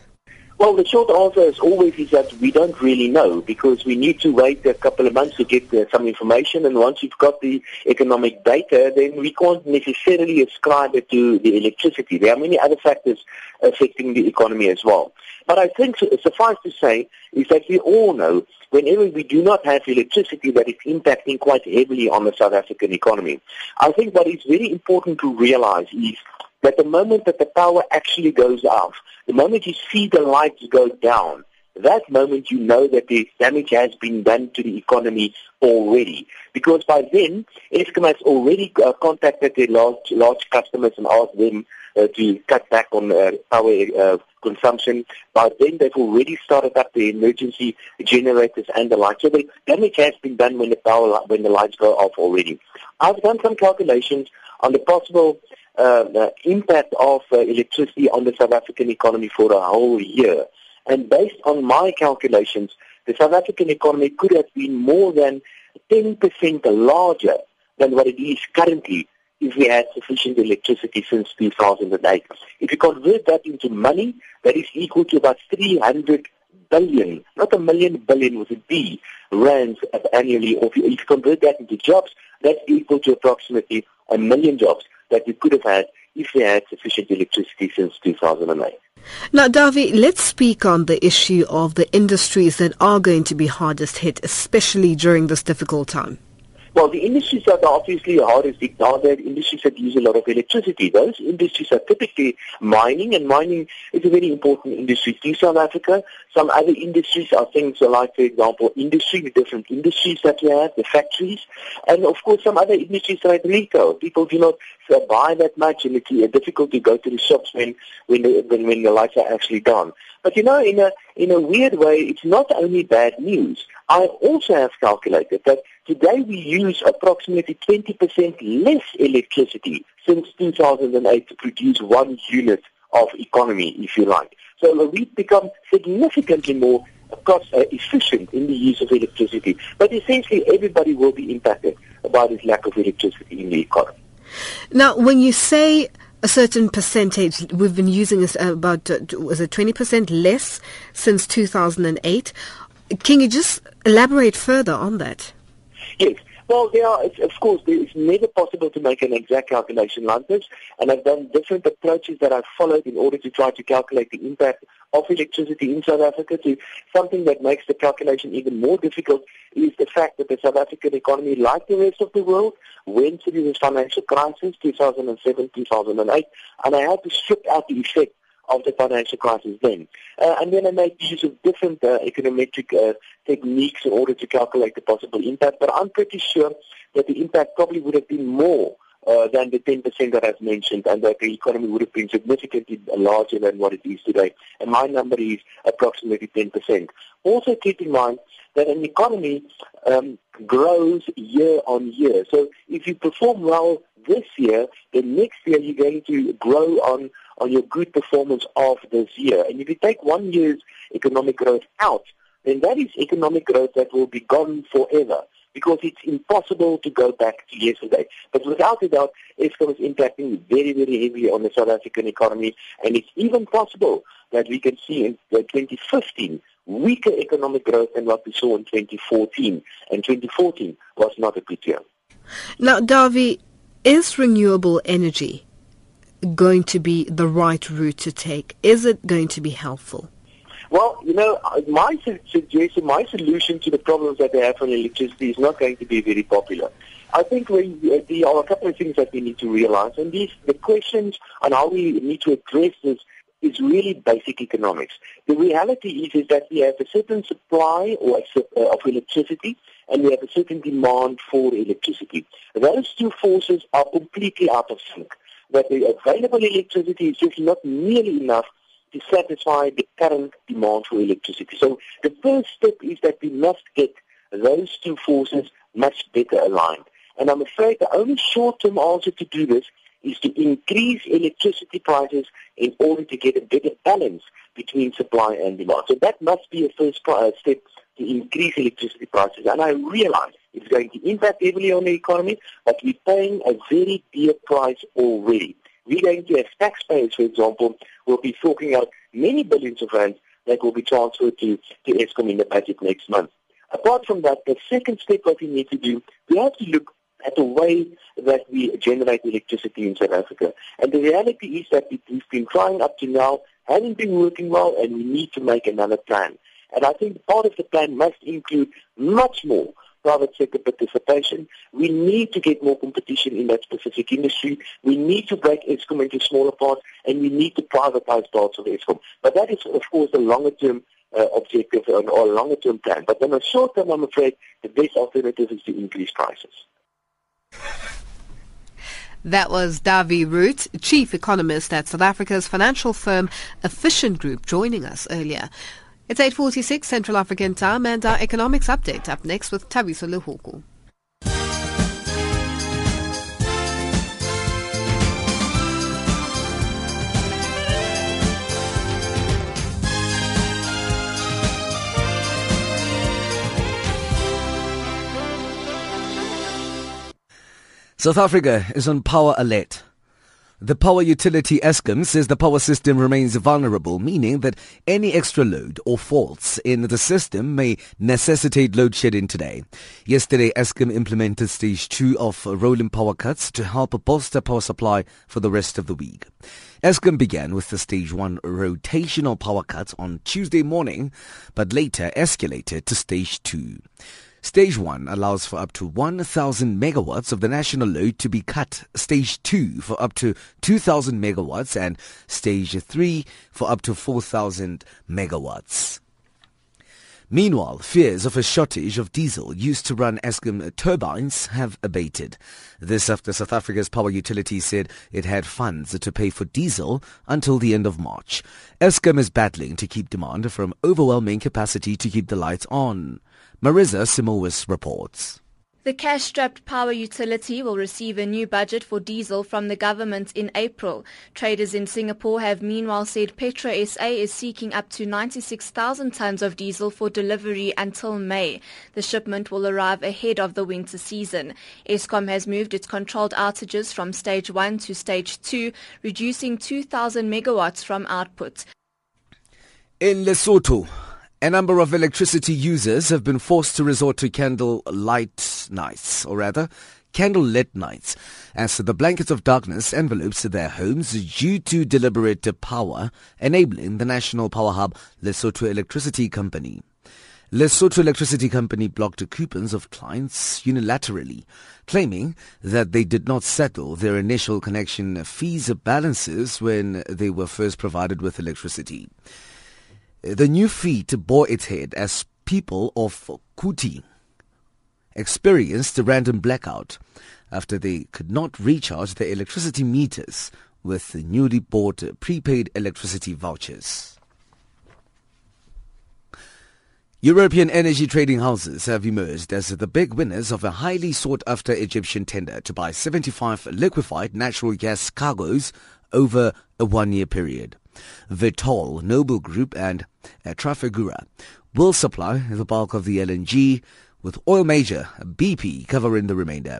Well, the short answer is always is that we don't really know because we need to wait a couple of months to get uh, some information and once you've got the economic data, then we can't necessarily ascribe it to the electricity. There are many other factors affecting the economy as well. But I think suffice to say is that we all know whenever we do not have electricity that is impacting quite heavily on the South African economy. I think what is very important to realize is that the moment that the power actually goes off, the moment you see the lights go down, that moment you know that the damage has been done to the economy already. Because by then, Eskom has already uh, contacted their large, large customers and asked them uh, to cut back on uh, power uh, consumption. By then, they've already started up the emergency generators and the like. So the damage has been done when the power, when the lights go off already. I've done some calculations on the possible uh, impact of uh, electricity on the South African economy for a whole year. And based on my calculations, the South African economy could have been more than 10% larger than what it is currently if we had sufficient electricity since 2008. If you convert that into money, that is equal to about 300 billion, not a million billion with a B, rands annually. Or if you, if you convert that into jobs, that's equal to approximately a million jobs that we could have had if we had sufficient electricity since 2009. Now, Dawie, let's speak on the issue of the industries that are going to be hardest hit, especially during this difficult time. Well, the industries that are obviously hardest hit are the industries that use a lot of electricity. Those industries are typically mining, and mining is a very important industry to South Africa. Some other industries are things like, for example, industry, the different industries that we have, the factories, and of course some other industries like retail. People do not uh, buy that much, and it's uh, difficult to go to the shops when when the, when, when the lights are actually gone. But you know, in a in a weird way, it's not only bad news. I also have calculated that today we use approximately 20% less electricity since 2008 to produce one unit of economy, if you like. So we've become significantly more cost uh, efficient in the use of electricity. But essentially, everybody will be impacted by this lack of electricity in the economy. Now, when you say a certain percentage. We've been using this about, uh, was it 20% less since 2008? Can you just elaborate further on that? Yes. Well, there are, of course, it's never possible to make an exact calculation like this, and I've done different approaches that I've followed in order to try to calculate the impact of electricity in South Africa to something that makes the calculation even more difficult is the fact that the South African economy, like the rest of the world, went through this financial crisis 2007, 2008, and I had to strip out the effect of the financial crisis then. Uh, and then I made use of different uh, econometric uh, techniques in order to calculate the possible impact. But I'm pretty sure that the impact probably would have been more uh, than the 10% that I've mentioned and that the economy would have been significantly larger than what it is today. And my number is approximately 10%. Also keep in mind that an economy um, grows year on year. So if you perform well this year, then next year you're going to grow on, on your good performance of this year. And if you take one year's economic growth out, then that is economic growth that will be gone forever because it's impossible to go back to yesterday. But without a doubt, Eskom is impacting very, very heavily on the South African economy, and it's even possible that we can see in 2015 weaker economic growth than what we saw in 2014, and 2014 was not a good year. Now, Dawie, is renewable energy going to be the right route to take? Is it going to be helpful? Well, you know, my suggestion, my solution to the problems that they have on electricity is not going to be very popular. I think we, uh, there are a couple of things that we need to realize, and these the questions on how we need to address this is really basic economics. The reality is, is that we have a certain supply or uh, of electricity, and we have a certain demand for electricity. Those two forces are completely out of sync. That the available electricity is just not nearly enough to satisfy the current demand for electricity. So the first step is that we must get those two forces much better aligned. And I'm afraid the only short-term answer to do this is to increase electricity prices in order to get a better balance between supply and demand. So that must be a first step to increase electricity prices. And I realize it's going to impact heavily on the economy, but we're paying a very dear price already. We're going to have taxpayers, for example, will be forking out many billions of rands that will be transferred to, to Eskom in the budget next month. Apart from that, the second step that we need to do, we have to look at the way that we generate electricity in South Africa. And the reality is that we've been trying up to now, hasn't been working well, and we need to make another plan. And I think part of the plan must include much more private sector participation. We need to get more competition in that specific industry. We need to break Eskom into smaller parts, and we need to privatize parts of Eskom. But that is, of course, the longer-term uh, objective or a longer-term plan. But in the short term, I'm afraid the best alternative is to increase prices. That was Dawie Roodt, Chief Economist at South Africa's financial firm Efficient Group, joining us earlier. It's 8.46 Central African time and our economics update up next with Tabiso Lehuku. South Africa is on power alert. The power utility Eskom says the power system remains vulnerable, meaning that any extra load or faults in the system may necessitate load shedding today. Yesterday, Eskom implemented stage two of rolling power cuts to help bolster power supply for the rest of the week. Eskom began with the stage one rotational power cuts on Tuesday morning, but later escalated to stage two. Stage 1 allows for up to 1,000 megawatts of the national load to be cut. Stage 2 for up to 2,000 megawatts and Stage 3 for up to 4,000 megawatts. Meanwhile, fears of a shortage of diesel used to run Eskom turbines have abated. This after South Africa's power utility said it had funds to pay for diesel until the end of March. Eskom is battling to keep demand from overwhelming capacity to keep the lights on. Marisa Simowis reports. The cash-strapped power utility will receive a new budget for diesel from the government in April. Traders in Singapore have meanwhile said PetroSA is seeking up to 96,000 tons of diesel for delivery until May. The shipment will arrive ahead of the winter season. Eskom has moved its controlled outages from stage 1 to stage 2, reducing 2,000 megawatts from output. In Lesotho, a number of electricity users have been forced to resort to candle light nights, or rather, candle lit nights, as the blanket of darkness envelopes their homes due to deliberate power enabling the national power hub Lesotho Electricity Company. Lesotho Electricity Company blocked coupons of clients unilaterally, claiming that they did not settle their initial connection fees balances when they were first provided with electricity. The new feat bore its head as people of Kuti experienced a random blackout after they could not recharge their electricity meters with newly bought prepaid electricity vouchers. European energy trading houses have emerged as the big winners of a highly sought after Egyptian tender to buy 75 liquefied natural gas cargoes over a one year period. Vitol, Noble Group, and Trafigura will supply the bulk of the LNG, with oil major BP covering the remainder.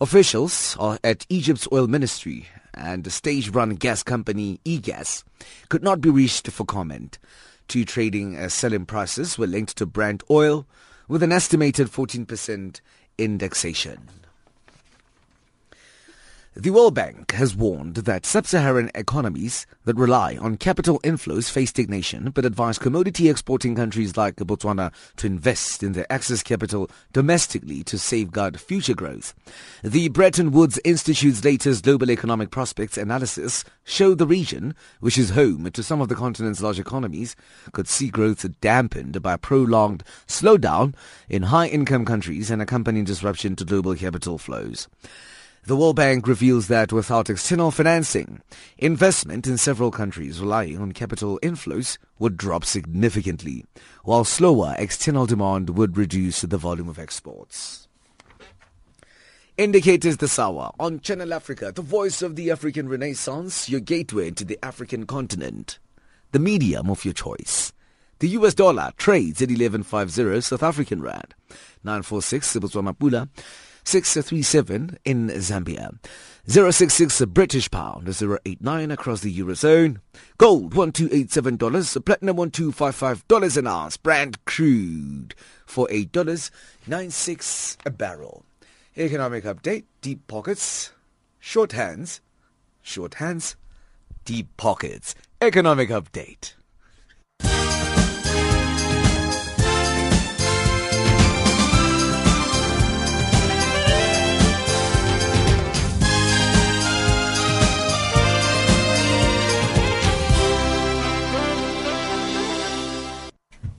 Officials at Egypt's oil ministry and the stage-run gas company EGAS could not be reached for comment. Two trading uh, selling prices were linked to Brent oil with an estimated 14% indexation. The World Bank has warned that sub-Saharan economies that rely on capital inflows face stagnation, but advised commodity exporting countries like Botswana to invest in their excess capital domestically to safeguard future growth. The Bretton Woods Institute's latest global economic prospects analysis showed the region, which is home to some of the continent's large economies, could see growth dampened by a prolonged slowdown in high-income countries and accompanying disruption to global capital flows. The World Bank reveals that without external financing, investment in several countries relying on capital inflows would drop significantly, while slower external demand would reduce the volume of exports. Indicators the Sawa on Channel Africa, the voice of the African Renaissance, your gateway to the African continent, the medium of your choice. The US dollar trades at 1150 South African rand, 946 Botswana Pula, 637 in Zambia. 066 British pound, 089 across the Eurozone. Gold $1287, platinum $1255 an ounce. Brent crude for $8.96 a barrel. Economic update, deep pockets, short hands, short hands, deep pockets. Economic update.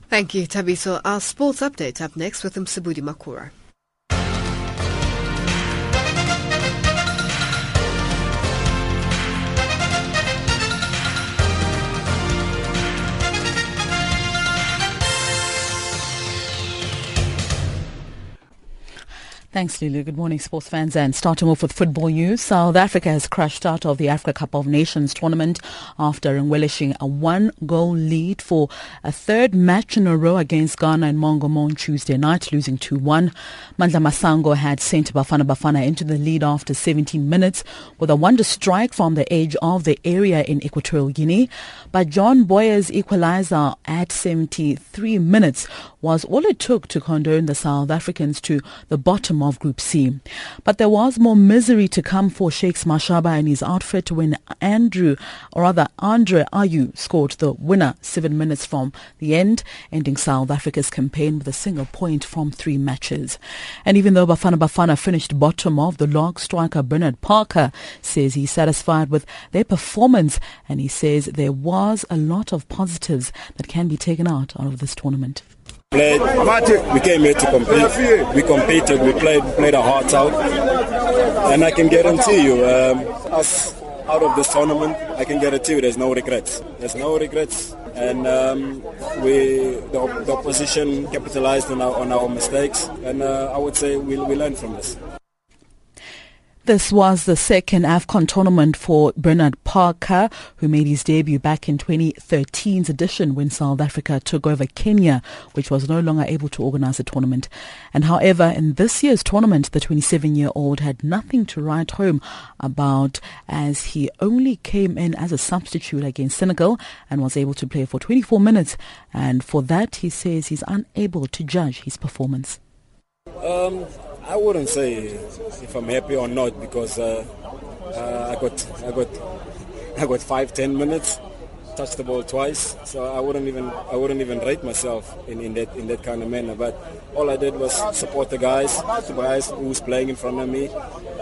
Thank you, Tabiso. Our sports update up next with Msabudi Makura. Thanks, Lulu. Good morning, sports fans. And starting off with football news, South Africa has crashed out of the Africa Cup of Nations tournament after relishing a one-goal lead for a third match in a row against Ghana and Mongomo on Tuesday night, losing 2-1. Mandla Masango had sent Bafana Bafana into the lead after 17 minutes with a wonder strike from the edge of the area in Equatorial Guinea. But John Boye's equalizer at 73 minutes was all it took to condone the South Africans to the bottom of Group C. But there was more misery to come for Shakes Mashaba and his outfit when Andrew, or rather Andre Ayew, scored the winner seven minutes from the end, ending South Africa's campaign with a single point from three matches. And even though Bafana Bafana finished bottom of the log, striker Bernard Parker says he's satisfied with their performance and he says there was a lot of positives that can be taken out of this tournament played. We came here to compete. We competed. We played played our hearts out, and I can guarantee you, um, us out of this tournament, I can guarantee you, there's no regrets. There's no regrets, and um, we the, the, opposition capitalized on our on our mistakes, and uh, I would say we we learned from this. This was the second AFCON tournament for Bernard Parker, who made his debut back in 2013's edition when South Africa took over Kenya, which was no longer able to organize the tournament. And however, in this year's tournament, the 27-year-old had nothing to write home about as he only came in as a substitute against Senegal and was able to play for 24 minutes. And for that, he says he's unable to judge his performance. Um, I wouldn't say if I'm happy or not because uh, uh, I got I got I got five ten minutes touched the ball twice, so I wouldn't even I wouldn't even rate myself in, in that in that kind of manner. But all I did was support the guys, the guys who's playing in front of me,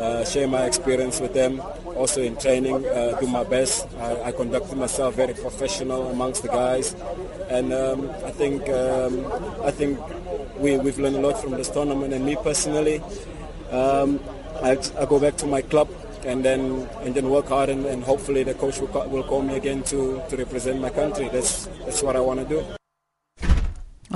uh, share my experience with them. Also in training, uh, do my best. I, I, conducted myself very professional amongst the guys, and um, I think um, I think we we've learned a lot from this tournament. And me personally, um, I, I go back to my club and then and then work hard and, and hopefully the coach will, will call me again to, to represent my country. That's that's what I want to do.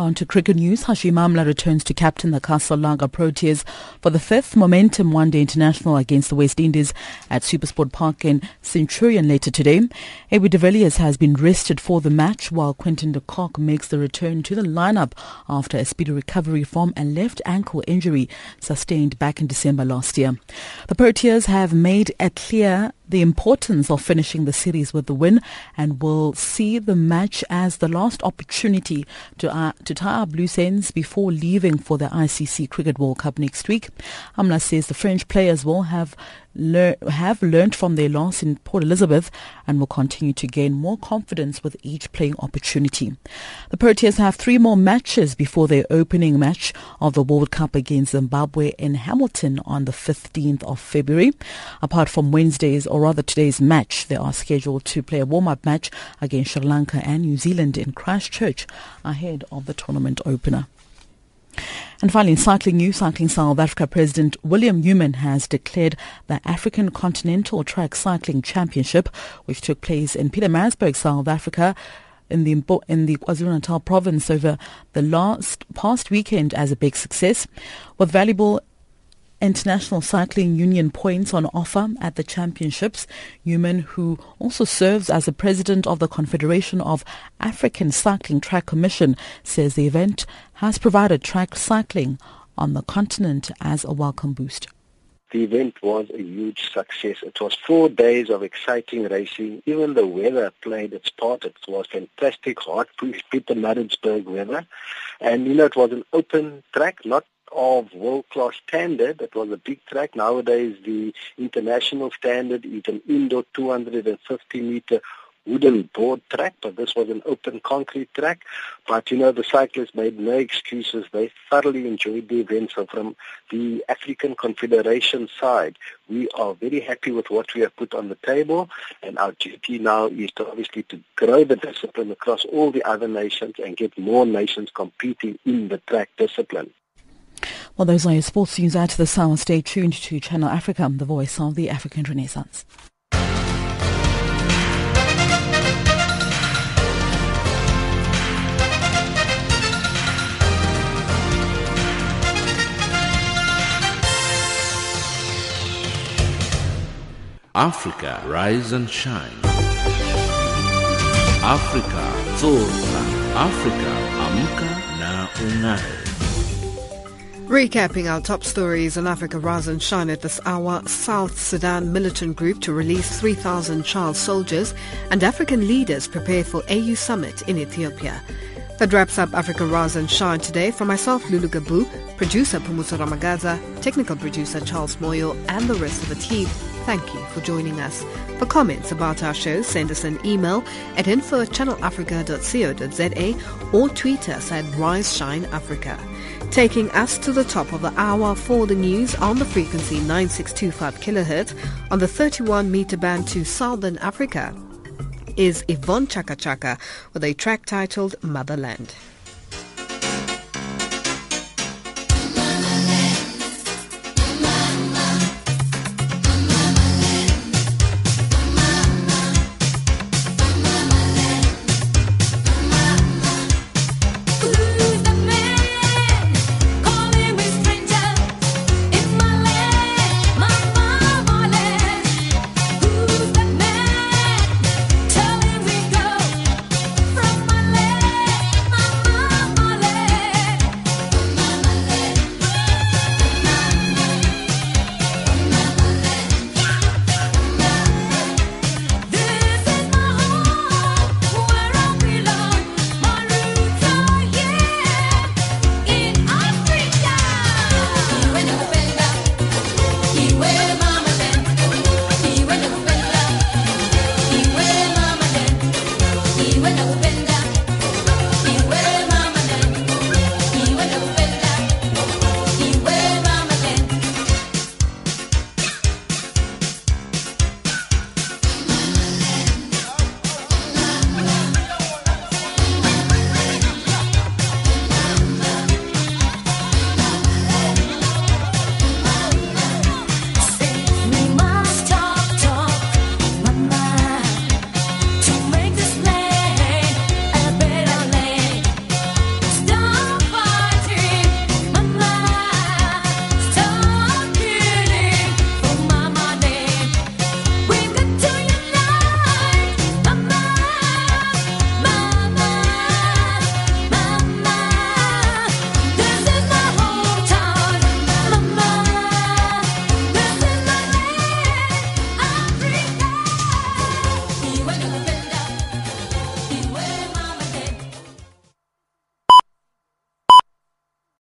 On to cricket news, Hashim Amla returns to captain the Casablanca Proteas for the fifth Momentum One Day International against the West Indies at Supersport Park in Centurion later today. AB de Villiers has been rested for the match while Quinton de Kock makes the return to the lineup after a speedy recovery from a left ankle injury sustained back in December last year. The Proteas have made a clear the importance of finishing the series with the win and will see the match as the last opportunity to, uh, to tie up loose ends before leaving for the ICC Cricket World Cup next week. Amla says the French players will have lear- have learned from their loss in Port Elizabeth and will continue to gain more confidence with each playing opportunity. The Proteas have three more matches before their opening match of the World Cup against Zimbabwe in Hamilton on the 15th of February. Apart from Wednesday's, or rather today's match, they are scheduled to play a warm-up match against Sri Lanka and New Zealand in Christchurch ahead of the tournament opener. And finally, in cycling news, Cycling South Africa President William Newman has declared the African Continental Track Cycling Championship, which took place in Pietermaritzburg, South Africa, in the in the KwaZulu-Natal province over the last past weekend as a big success, with valuable International Cycling Union points on offer at the championships. Newman, who also serves as the president of the Confederation of African Cycling Track Commission, says the event has provided track cycling on the continent as a welcome boost. The event was a huge success. It was four days of exciting racing. Even the weather played its part. It was fantastic, hot Pietermaritzburg weather. And, you know, it was an open track, not of world-class standard. That was a big track. Nowadays, the international standard is an indoor 250-meter wooden board track, but this was an open concrete track. But, you know, the cyclists made no excuses. They thoroughly enjoyed the event. So from the African Confederation side, we are very happy with what we have put on the table. And our duty now is to obviously to grow the discipline across all the other nations and get more nations competing in the track discipline. Well, those are your sports news out to the hour. Stay tuned to Channel Africa, the voice of the African Renaissance. Africa, rise and shine. Africa, zorka. Africa, amka na ungae. Recapping our top stories on Africa Rise and Shine at this hour, South Sudan militant group to release 3,000 child soldiers and African leaders prepare for AU summit in Ethiopia. That wraps up Africa Rise and Shine today. For myself, Lulu Gabu, producer Pumuso Ramagaza, technical producer Charles Moyo, and the rest of the team, thank you for joining us. For comments about our show, send us an email at info at channelafrica.co.za or tweet us at Rise Shine Africa taking us to the top of the hour for the news on the frequency 9625 kHz on the 31 meter band to Southern Africa is Yvonne Chaka Chaka with a track titled Motherland.